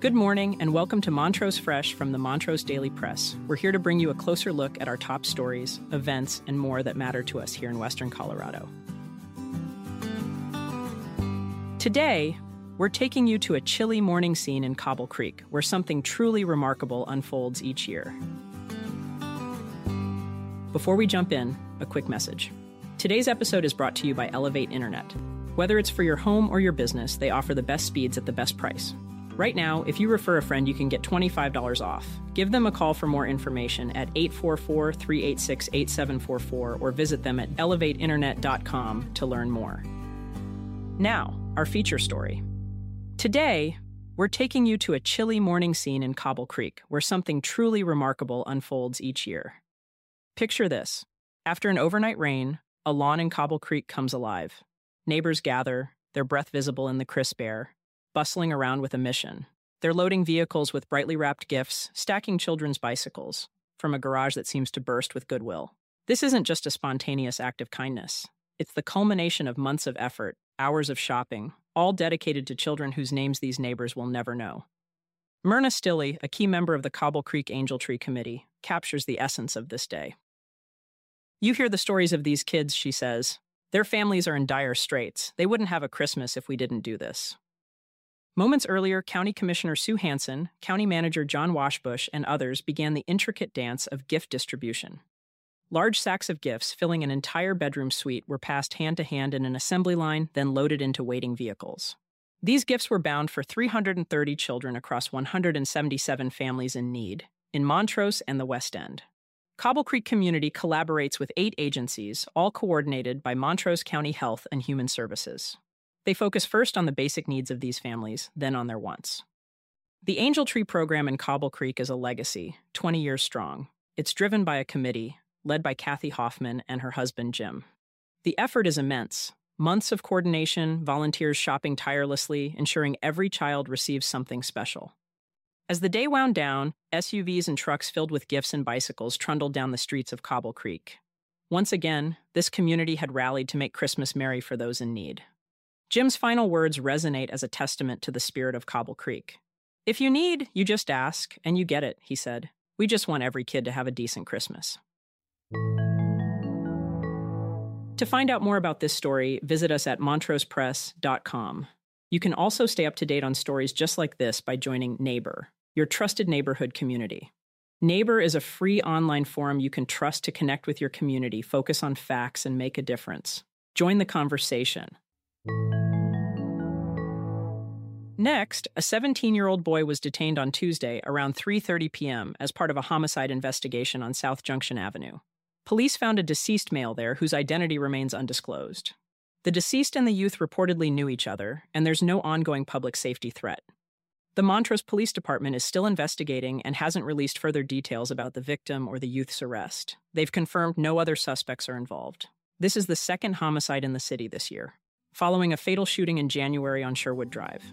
Good morning, and welcome to Montrose Fresh from the Montrose Daily Press. We're here to bring you a closer look at our top stories, events, and more that matter to us here in Western Colorado. Today, we're taking you to a chilly morning scene in Cobble Creek, where something truly remarkable unfolds each year. Before we jump in, a quick message. Today's episode is brought to you by Elevate Internet. Whether it's for your home or your business, they offer the best speeds at the best price. Right now, if you refer a friend, you can get $25 off. Give them a call for more information at 844 386 8744 or visit them at elevateinternet.com to learn more. Now, our feature story. Today, we're taking you to a chilly morning scene in Cobble Creek where something truly remarkable unfolds each year. Picture this after an overnight rain, a lawn in Cobble Creek comes alive. Neighbors gather, their breath visible in the crisp air, bustling around with a mission. They're loading vehicles with brightly wrapped gifts, stacking children's bicycles from a garage that seems to burst with goodwill. This isn't just a spontaneous act of kindness. It's the culmination of months of effort, hours of shopping, all dedicated to children whose names these neighbors will never know. Myrna Stilley, a key member of the Cobble Creek Angel Tree Committee, captures the essence of this day. You hear the stories of these kids, she says. Their families are in dire straits. They wouldn't have a Christmas if we didn't do this. Moments earlier, County Commissioner Sue Hansen, County Manager Jon Waschbusch, and others began the intricate dance of gift distribution. Large sacks of gifts filling an entire bedroom suite were passed hand to hand in an assembly line, then loaded into waiting vehicles. These gifts were bound for 330 children across 177 families in need, in Montrose and the West End. Cobble Creek Community collaborates with eight agencies, all coordinated by Montrose County Health and Human Services. They focus first on the basic needs of these families, then on their wants. The Angel Tree program in Cobble Creek is a legacy, 20 years strong. It's driven by a committee led by Kathy Hoffman and her husband Jim. The effort is immense months of coordination, volunteers shopping tirelessly, ensuring every child receives something special. As the day wound down, SUVs and trucks filled with gifts and bicycles trundled down the streets of Cobble Creek. Once again, this community had rallied to make Christmas merry for those in need. Jim's final words resonate as a testament to the spirit of Cobble Creek. If you need, you just ask, and you get it, he said. We just want every kid to have a decent Christmas. To find out more about this story, visit us at montrosepress.com. You can also stay up to date on stories just like this by joining NABUR, your trusted neighborhood community. NABUR is a free online forum you can trust to connect with your community, focus on facts, and make a difference. Join the conversation. Next, a 17-year-old boy was detained on Tuesday around 3:30 p.m. as part of a homicide investigation on South Junction Avenue. Police found a deceased male there whose identity remains undisclosed. The deceased and the youth reportedly knew each other, and there's no ongoing public safety threat. The Montrose Police Department is still investigating and hasn't released further details about the victim or the youth's arrest. They've confirmed no other suspects are involved. This is the second homicide in the city this year, following a fatal shooting in January on Sherwood Drive.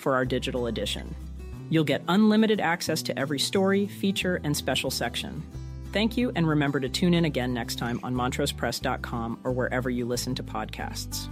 for our digital edition. You'll get unlimited access to every story, feature, and special section. Thank you, and remember to tune in again next time on montrosepress.com or wherever you listen to podcasts.